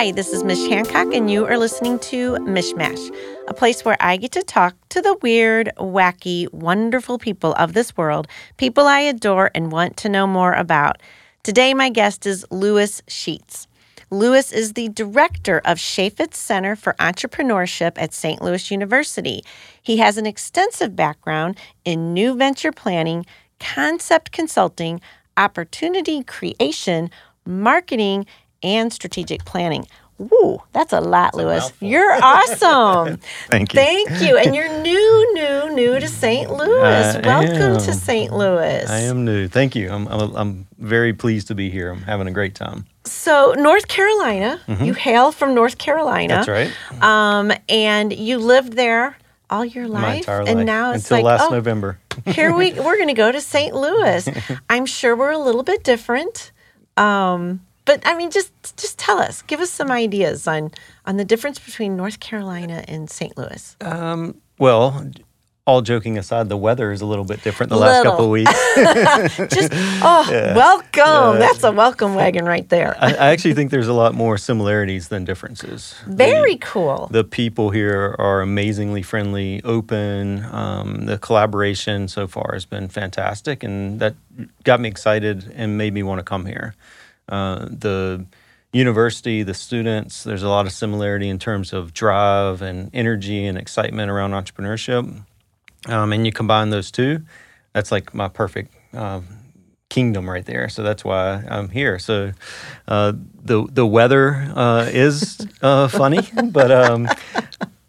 Hi, this is Mish Hancock, and you are listening to Mishmash, a place where I get to talk to the weird, wacky, wonderful people of this world, people I adore and want to know more about. Today, my guest is Lewis Sheats. Lewis is the director of Chaifetz Center for Entrepreneurship at St. Louis University. He has an extensive background in new venture planning, concept consulting, opportunity creation, marketing, and strategic planning. Woo, that's a lot, Lewis. You're awesome. Thank you. Thank you. And you're new, new, new to St. Louis. I Welcome am. to St. Louis. I am new. Thank you. I'm, I'm, I'm very pleased to be here. I'm having a great time. So, North Carolina, you hail from North Carolina. Mm-hmm. That's right. Um, and you lived there all your life. My entire and now it's Until like, last oh, November. here we we're going to go to St. Louis. I'm sure we're a little bit different. Um, but I mean, just just tell us, give us some ideas on on the difference between North Carolina and St. Louis. Um, well, all joking aside, the weather is a little bit different the last couple of weeks. Just oh, welcome. That's a welcome wagon right there. I, I actually think there's a lot more similarities than differences. Very The- cool. The people here are amazingly friendly, open. Um, the collaboration so far has been fantastic, and that got me excited and made me want to come here. Uh, the university, the students, there's a lot of similarity in terms of drive and energy and excitement around entrepreneurship. Um, and you combine those two, that's like my perfect um, kingdom right there. So that's why I'm here. So uh, the the weather uh, is uh, funny, but um,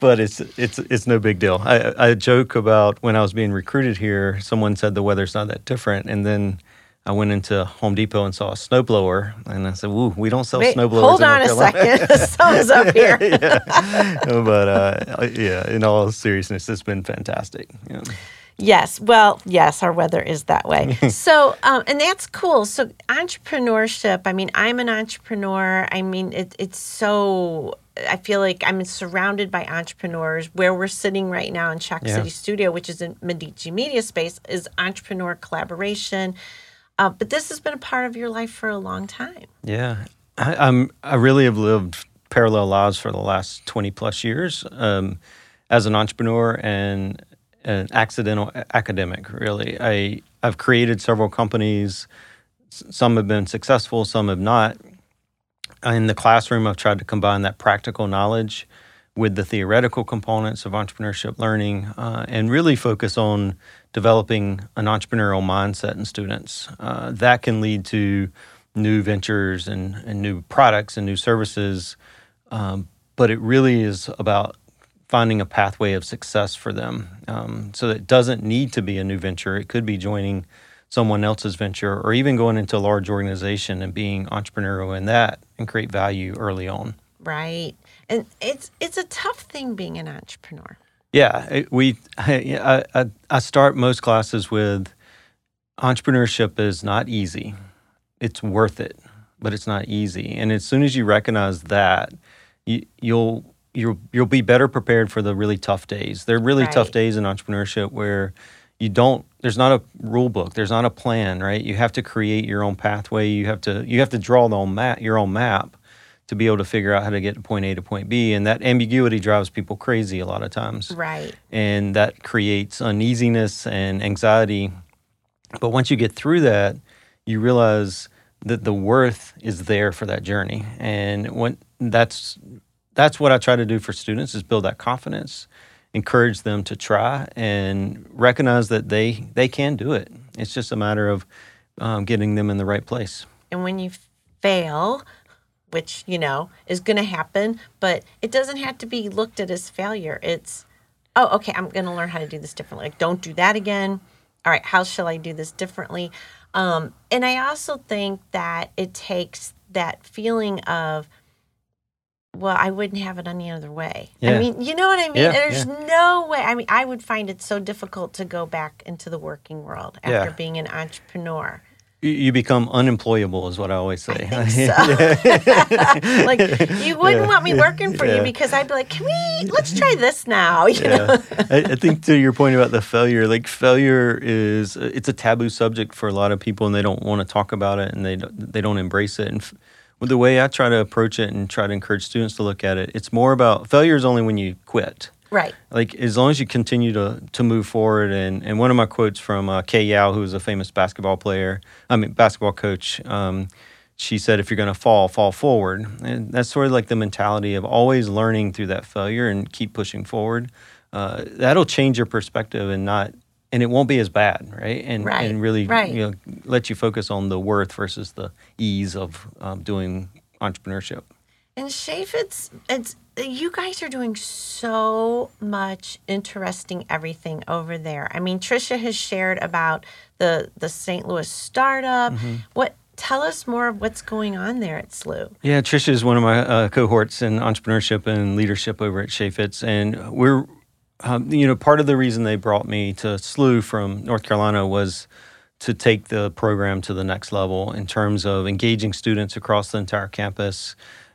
but it's it's it's no big deal. I, I joke about when I was being recruited here. Someone said the weather's not that different, and then. I went into Home Depot and saw a snowblower, and I said, "Ooh, we don't sell Wait, snowblowers." hold in on a North Carolina." second. Someone's up here. but uh, yeah, in all seriousness, it's been fantastic. Yeah. Yes. Well, yes, our weather is that way. so, um, and that's cool. So, entrepreneurship, I mean, I'm an entrepreneur. I mean, it, it's so, I feel like I'm surrounded by entrepreneurs. Where we're sitting right now in Chalk Yeah. City Studio, which is in Medici Media Space, is entrepreneur collaboration. Uh, but this has been a part of your life for a long time. Yeah, I, I'm. I really have lived parallel lives for the last twenty plus years um, as an entrepreneur and an accidental academic. Really, I I've created several companies. Some have been successful, some have not. In the classroom, I've tried to combine that practical knowledge with the theoretical components of entrepreneurship learning uh, and really focus on developing an entrepreneurial mindset in students. Uh, that can lead to new ventures and, and new products and new services. Um, but it really is about finding a pathway of success for them. Um, so it doesn't need to be a new venture. It could be joining someone else's venture or even going into a large organization and being entrepreneurial in that and create value early on. Right. And it's it's a tough thing being an entrepreneur. Yeah, we. I, I, I start most classes with entrepreneurship is not easy. It's worth it, but it's not easy. And as soon as you recognize that, you, you'll you'll you'll be better prepared for the really tough days. There are really tough days in entrepreneurship where you don't. There's not a rule book. There's not a plan. Right. You have to create your own pathway. You have to you have to draw the own map, your own map to be able to figure out how to get to point A to point B. And that ambiguity drives people crazy a lot of times Right. and that creates uneasiness and anxiety. But once you get through that, you realize that the worth is there for that journey, and when that's that's what I try to do for students is build that confidence, encourage them to try, and recognize that they they can do it. It's just a matter of um, getting them in the right place. And when you fail, which, you know, is going to happen, but it doesn't have to be looked at as failure. It's, oh, okay, I'm going to learn how to do this differently. Like, don't do that again. All right, how shall I do this differently? Um, and I also think that it takes that feeling of, well, I wouldn't have it any other way. I mean, you know what I mean? Yeah, There's no way. I mean, I would find it so difficult to go back into the working world after Yeah. being an entrepreneur. You- become unemployable, is what I always say. like you wouldn't want me working for you because I'd be like, "Can we? Let's try this now." You know? yeah. I, I think to your point about the failure, like failure is it's a taboo subject for a lot of people, and they don't want to talk about it, and they don't, they don't embrace it. And f- the way I try to approach it and try to encourage students to look at it, it's more about failure is only when you quit. Right. Like as long as you continue to to move forward, and and one of my quotes from uh, Kay Yow, who is a famous basketball player, I mean basketball coach. Um, she said, if you're going to fall, fall forward. And that's sort of like the mentality of always learning through that failure and keep pushing forward. Uh, that'll change your perspective and not, and it won't be as bad, right? And Right, and really, right. you know, let you focus on the worth versus the ease of um, doing entrepreneurship. And Shafe, it's it's you guys are doing so much interesting everything over there. I mean, Trisha has shared about the the St. Louis startup. Mm-hmm. What tell us more of what's going on there at SLU? Yeah, Trisha is one of my uh, cohorts in entrepreneurship and leadership over at Chaifetz, and we're, um, you know, part of the reason they brought me to SLU from North Carolina was to take the program to the next level in terms of engaging students across the entire campus,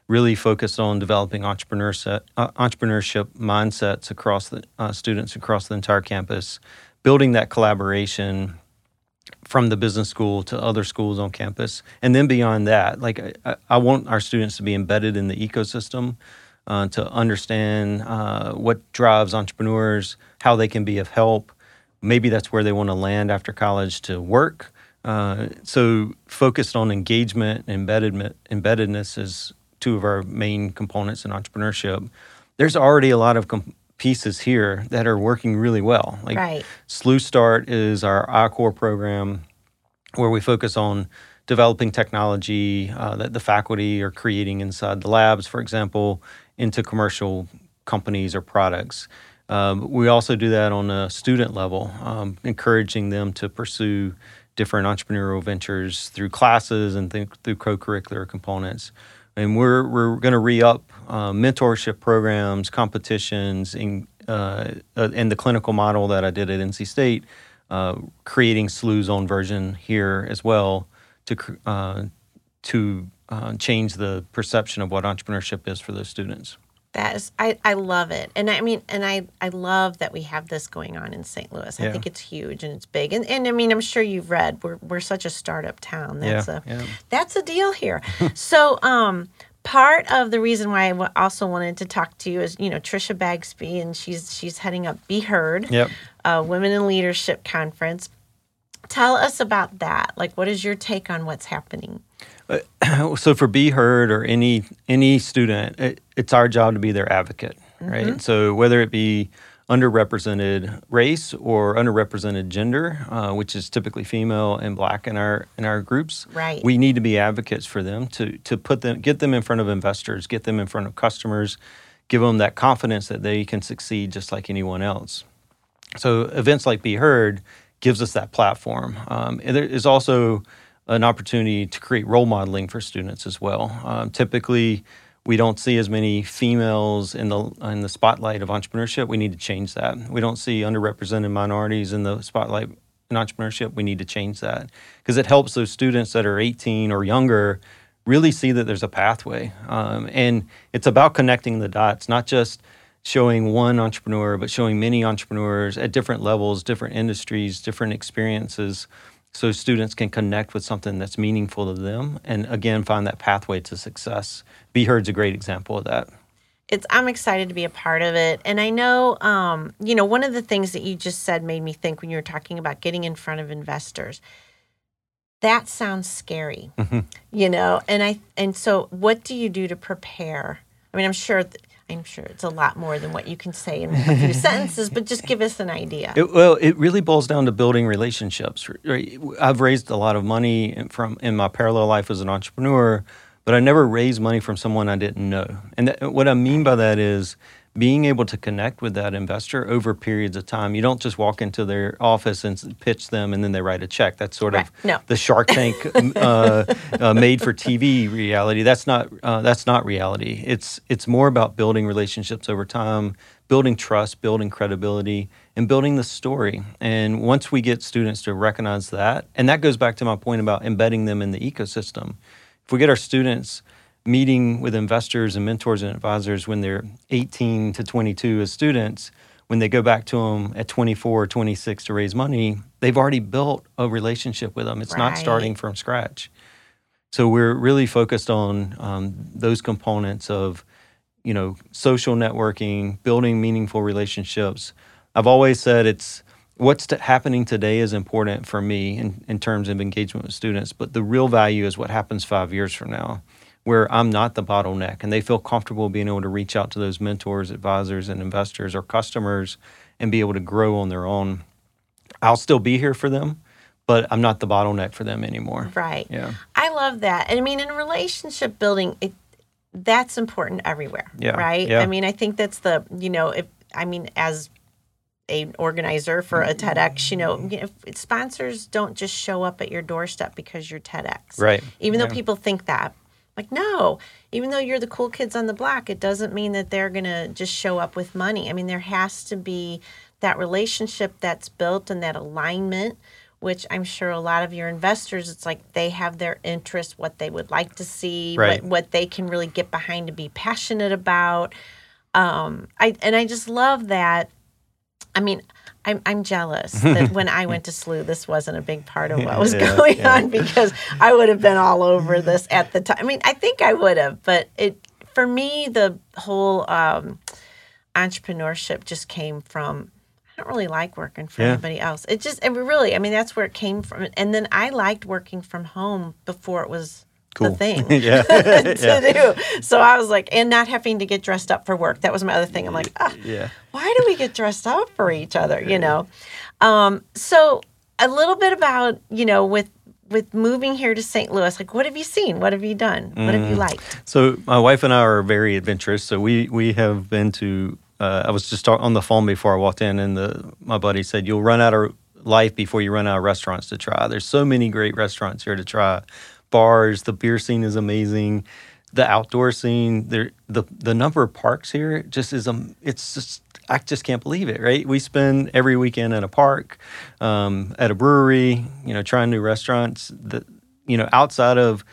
really focused on developing entrepreneurship, uh, entrepreneurship mindsets across the uh, students across the entire campus, building that collaboration from the business school to other schools on campus. And then beyond that, like I, I want our students to be embedded in the ecosystem, uh, to understand uh, what drives entrepreneurs, how they can be of help. Maybe that's where they want to land after college to work. Uh, so focused on engagement embeddedness is two of our main components in entrepreneurship. There's already a lot of pieces here that are working really well. Like Right. SLU Start is our I-Corps program where we focus on developing technology uh, that the faculty are creating inside the labs, for example, into commercial companies or products. Um, we also do that on a student level, um, encouraging them to pursue different entrepreneurial ventures through classes and th- through co-curricular components. And we're, we're going to re-up uh, mentorship programs, competitions, in, uh, uh, and the clinical model that I did at NC State, uh, creating SLU's own version here as well to uh, to change the perception of what entrepreneurship is for those students. That is, I, I love it. And I mean, and I, I love that we have this going on in St. Louis. I Yeah. think it's huge and it's big. And, and I mean, I'm sure you've read, we're, we're such a startup town. That's Yeah, a, yeah. that's a deal here. so, um, part of the reason why I w- also wanted to talk to you is, you know, Trisha Bagsby, and she's, she's heading up Be Heard, Yep. uh, Women in Leadership Conference. Tell us about that. Like, what is your take on what's happening? so for Be Heard or any any student, it, it's our job to be their advocate, Mm-hmm. right? So whether it be underrepresented race or underrepresented gender, uh, which is typically female and black in our in our groups, Right. We need to be advocates for them to to put them get them in front of investors, get them in front of customers, give them that confidence that they can succeed just like anyone else. So events like Be Heard gives us that platform. Um, and there is also an opportunity to create role modeling for students as well. Um, typically, we don't see as many females in the in the spotlight of entrepreneurship. We need to change that. We don't see underrepresented minorities in the spotlight in entrepreneurship. We need to change that because it helps those students that are 18 or younger really see that there's a pathway. Um, and it's about connecting the dots, not just showing one entrepreneur, but showing many entrepreneurs at different levels, different industries, different experiences, so students can connect with something that's meaningful to them and again find that pathway to success. Be Heard's a great example of that. it's I'm excited to be a part of it. And I know um, you know, one of the things that you just said made me think when you were talking about getting in front of investors. That sounds scary. You know, and I and so what do you do to prepare? I mean, I'm sure I'm sure it's a lot more than what you can say in a few sentences, but just give us an idea. It, well, it really boils down to building relationships. I've raised a lot of money in- from in my parallel life as an entrepreneur, but I never raised money from someone I didn't know. And that, what I mean by that is being able to connect with that investor over periods of time. You don't just walk into their office and pitch them and then they write a check. That's sort Right. of No. the Shark Tank uh, uh, made for TV reality. That's not uh, that's not reality. It's it's more about building relationships over time, building trust, building credibility, and building the story. And once we get students to recognize that, and that goes back to my point about embedding them in the ecosystem. If we get our students meeting with investors and mentors and advisors when they're 18 to 22 as students, when they go back to them at 24 or 26 to raise money, they've already built a relationship with them. It's not starting from scratch. so we're really focused on um, those components of, you know, social networking, building meaningful relationships. I've always said it's what's happening today is important for me in, in terms of engagement with students, but the real value is what happens five years from now, where I'm not the bottleneck and they feel comfortable being able to reach out to those mentors, advisors, and investors or customers and be able to grow on their own. I'll still be here for them, but I'm not the bottleneck for them anymore. Right. Yeah. I love that. And I mean, in relationship building, it, that's important everywhere. Yeah, Right. yeah. I mean, I think that's the, you know, if, I mean, as a organizer for a TEDx, you know, you know, sponsors don't just show up at your doorstep because you're TEDx. Right. Even though people think that. Like, no, even though you're the cool kids on the block, it doesn't mean that they're going to just show up with money. I mean, there has to be that relationship that's built and that alignment, which I'm sure a lot of your investors, it's like they have their interests, what they would like to see, Right. what, what they can really get behind to be passionate about. Um, I and I just love that. I mean, I'm I'm jealous that when I went to SLU, this wasn't a big part of what was Yeah, going yeah. on because I would have been all over this at the time. I mean, I think I would have, but it for me the whole um, entrepreneurship just came from. I don't really like working for Yeah. anybody else. It just it really, I mean, that's where it came from. And then I liked working from home before it was Cool. the thing Yeah. to Yeah. do. So I was like, and not having to get dressed up for work. That was my other thing. I'm like, ah, Yeah. why do we get dressed up for each other? You know. Um, so a little bit about you know with with moving here to St. Louis. Like, what have you seen? What have you done? What have you Mm. liked? So my wife and I are very adventurous. So we we have been to. Uh, I was just on the phone before I walked in, and the, my buddy said, "You'll run out of life before you run out of restaurants to try." There's so many great restaurants here to try. Bars, the beer scene is amazing. The outdoor scene, there, the the number of parks here just is um, it's just I just can't believe it. Right? We spend every weekend at a park, um, at a brewery, you know, trying new restaurants. That you know outside of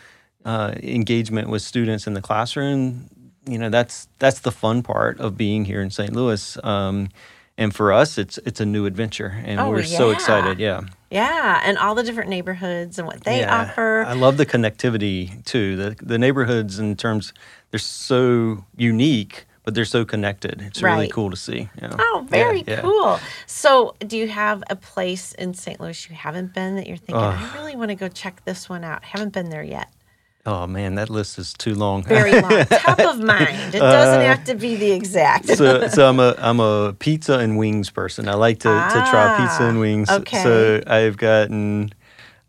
uh, engagement with students in the classroom, you know that's that's the fun part of being here in St. Louis. Um, and for us, it's it's a new adventure, and Oh, we're so excited. Yeah, Yeah, and all the different neighborhoods and what they yeah. offer. I love the connectivity too. The the neighborhoods in terms they're so unique, but they're so connected. It's really cool to see. Yeah. Oh, very Yeah, yeah. cool. So, do you have a place in St. Louis you haven't been that you're thinking, I really want to go check this one out? Haven't been there yet. Oh man, that list is too long. Very long. Top of mind. It doesn't have to be the exact. so, so I'm a I'm a pizza and wings person. I like to, to try pizza and Ah, wings. okay. So I've gotten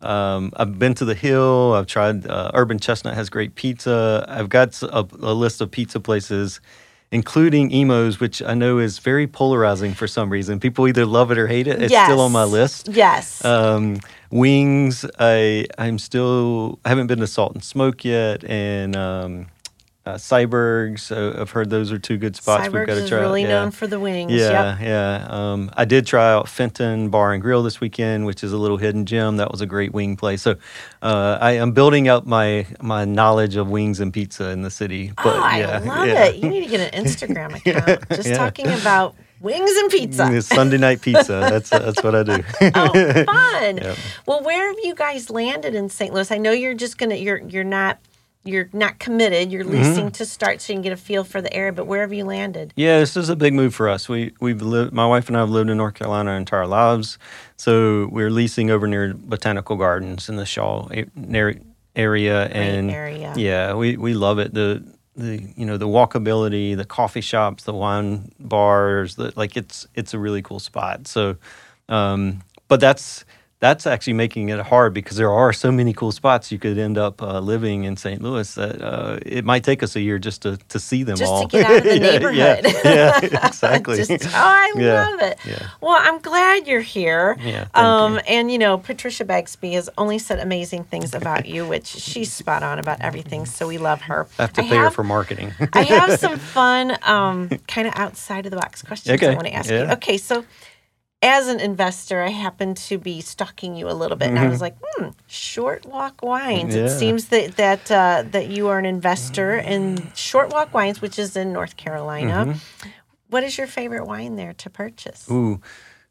um, I've been to the Hill. I've tried uh, Urban Chestnut has great pizza. I've got a list of pizza places, including Imo's, which I know is very polarizing for some reason. People either love it or hate it. It's still on my list. Yes. Um, wings. I I'm still I haven't been to Salt and Smoke yet, and um, uh, Syberg's. So I've heard those are two good spots. We've Syberg's got to is try. really yeah. known for the wings. Yeah, Yep. yeah. Um, I did try out Fenton Bar and Grill this weekend, which is a little hidden gem. That was a great wing place. So uh, I am building up my my knowledge of wings and pizza in the city. But oh, I yeah, love yeah. it. You need to get an Instagram account just talking about wings and pizza. It's Sunday night pizza. That's that's what I do. oh, fun. Yep. Well, where have you guys landed in St. Louis? I know you're just gonna you're you're not you're not committed. You're Mm-hmm. leasing to start so you can get a feel for the area. But where have you landed? Yeah, this is a big move for us. We we've lived. My wife and I have lived in North Carolina our entire lives, so we're leasing over near Botanical Gardens in the Shaw area, and area. yeah, we we love it. The the you know the walkability, the coffee shops, the wine bars, the, like it's it's a really cool spot. So, um, but that's that's actually making it hard because there are so many cool spots you could end up uh, living in St. Louis that uh, it might take us a year just to, to see them Just to all. get out of the neighborhood. Yeah, yeah, exactly. Just, oh, I Yeah, love it. Well, I'm glad you're here. Yeah, um, you. And, you know, Patricia Bagsby has only said amazing things about you, which she's spot on about everything. So we love her. I have to pay her for marketing. I have some fun, um, kind of outside of the box questions I want to ask you. Okay, so as an investor, I happened to be stalking you a little bit, and I was like, "Hmm, Short Walk Wines." It Mm-hmm. Seems that that uh, that you are an investor in Short Walk Wines, which is in North Carolina. What is your favorite wine there to purchase? Mm-hmm. Ooh.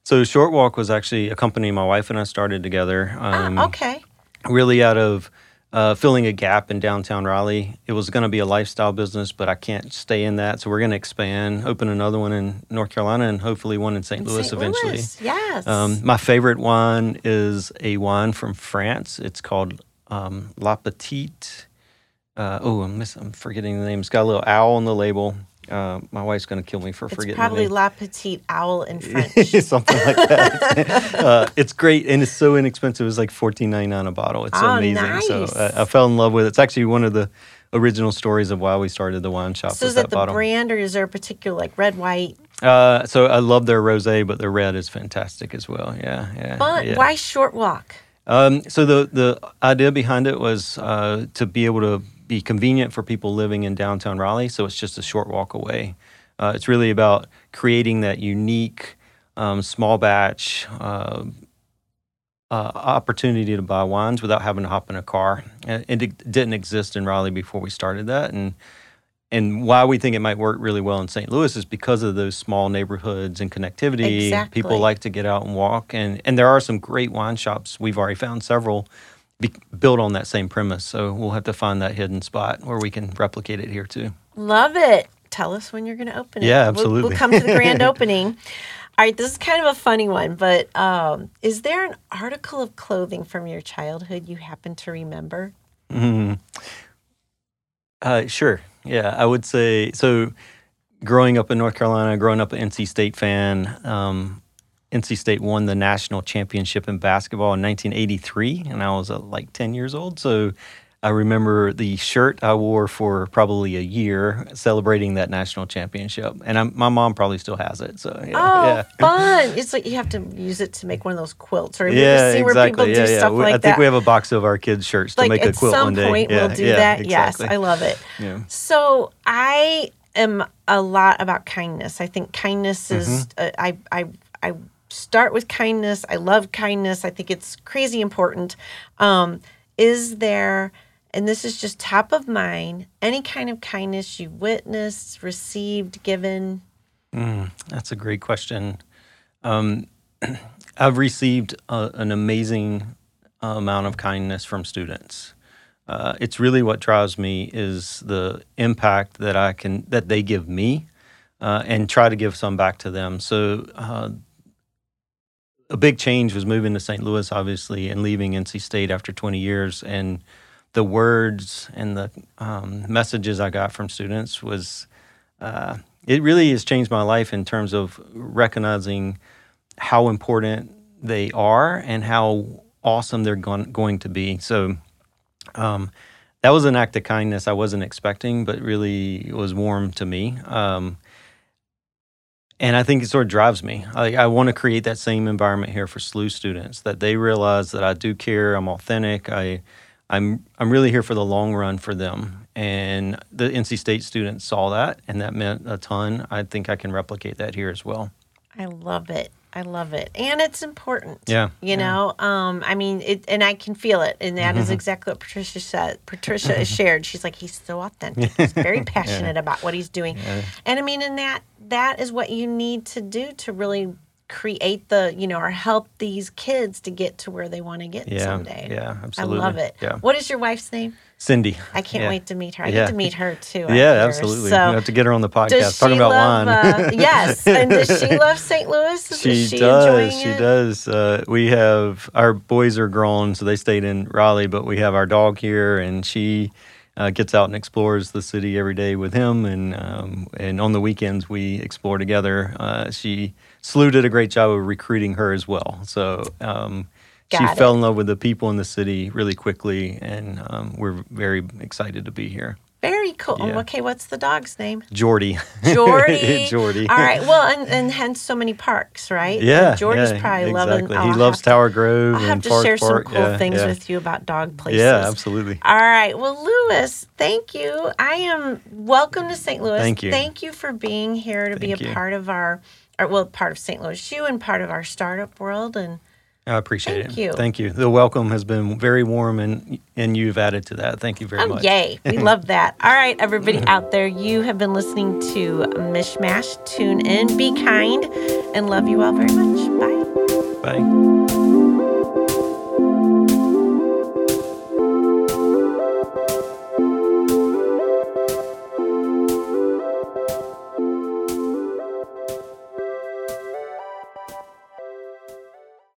So Short Walk was actually a company my wife and I started together. Um, Ah, okay. Really out of uh, filling a gap in downtown Raleigh. It was going to be a lifestyle business, but I can't stay in that. So we're going to expand, open another one in North Carolina, and hopefully one in St. In Louis St. eventually. Louis, Yes. Um, my favorite wine is a wine from France. It's called um, La Petite. Uh, oh, I'm, miss, I'm forgetting the name. It's got a little owl on the label. Uh, my wife's going to kill me for it's forgetting probably. La Petite Owl in French. something like that. uh, it's great and it's so inexpensive. It's like fourteen ninety nine a bottle. It's Oh, amazing. So nice. I, I fell in love with it. It's actually one of the original stories of why we started the wine shop. so is that the bottle. brand or is there a particular like red, white? Uh, so I love their rosé, but their red is fantastic as well. Yeah, yeah. Fun. yeah. Why short walk? Um, so the the idea behind it was uh, to be able to be convenient for people living in downtown Raleigh. So it's just a short walk away. Uh, it's really about creating that unique um, small batch uh, uh, opportunity to buy wines without having to hop in a car. And it didn't exist in Raleigh before we started that, and and why we think it might work really well in St. Louis is because of those small neighborhoods and connectivity. Exactly. People like to get out and walk, and and there are some great wine shops. We've already found several be, built on that same premise. So we'll have to find that hidden spot where we can replicate it here too. Love it. Tell us when you're going to open it. Yeah, We'll- We'll, come to the grand opening. All right, this is kind of a funny one, but um, is there an article of clothing from your childhood you happen to remember? Mhm. Uh, sure. Yeah, I would say so. Growing up in North Carolina, growing up an NC State fan, um, NC State won the national championship in basketball in 1983, and I was uh, like 10 years old. So I remember the shirt I wore for probably a year celebrating that national championship, and I'm, my mom probably still has it. So yeah, Oh, yeah. fun! It's like you have to use it to make one of those quilts, or Yeah, ever seen where exactly. people yeah, do yeah. stuff We- like I think that? we have a box of our kids' shirts to like make a at quilt some one day. point yeah, we'll do that. Exactly. Yes, I love it. Yeah. So I am a lot about kindness. I think kindness is. Mm-hmm. Uh, I I I start with kindness. I love kindness. I think it's crazy important. Um, is there? And this is just top of mind. Any kind of kindness you witnessed, received, given? That's a great question. Um, I've received a, an amazing uh, amount of kindness from students. Uh, it's really what drives me is the impact that I can that they give me, uh, and try to give some back to them. So. Uh, a big change was moving to St. Louis, obviously, and leaving NC State after 20 years. And the words and the um, messages I got from students was uh, it really has changed my life in terms of recognizing how important they are and how awesome they're gon- going to be. So um, that was an act of kindness I wasn't expecting, but really was warm to me. Um, and I think it sort of drives me. I, I want to create that same environment here for SLU students that they realize that I do care, I'm authentic, I, I'm I'm really here for the long run for them. And the NC State students saw that, and that meant a ton. I think I can replicate that here as well. I love it. I love it. And it's important. Yeah, You know, um, I mean, it, and I can feel it. And that is exactly what Patricia said. Patricia shared. She's like, he's so authentic. He's very passionate about what he's doing. And I mean, and that, that is what you need to do to really create the, you know, or help these kids to get to where they want to get Yeah, someday. yeah, absolutely. I love it. Yeah. What is your wife's name? Cindy. I can't Yeah. wait to meet her. I Yeah. get to meet her too. Yeah, after. absolutely. So, we have to get her on the podcast does talking she about love, wine. Uh, yes. And does she love St. Louis? Is she, she does. She it? does. Uh, we have our boys are grown, so they stayed in Raleigh, but we have our dog here, and she uh, gets out and explores the city every day with him, and um, and on the weekends we explore together. Uh, she SLU did a great job of recruiting her as well, so. Um, she Got fell in love with the people in the city really quickly, and um, we're very excited to be here. Very cool. Yeah. Okay, what's the dog's name? Jordy. Jordy. Jordy. All right. Well, and, and hence so many parks, right? Yeah. Jordy's yeah, probably exactly. loving. He I'll loves have to- Tower Grove I'll have to Forest share some Park. cool Yeah, things with you about dog places. Yeah, absolutely. All right. Well, Lewis, thank you. I am welcome to St. Louis. Thank you. Thank you for being here to be a you. part of our, or well, part of St. Louis U and part of our startup world. And I appreciate Thank it. you. Thank you. The welcome has been very warm, and and you've added to that. Thank you very oh, much. yay. We love that. All right, everybody out there, you have been listening to Mishmash. Tune in, be kind, and love you all very much. Bye. Bye.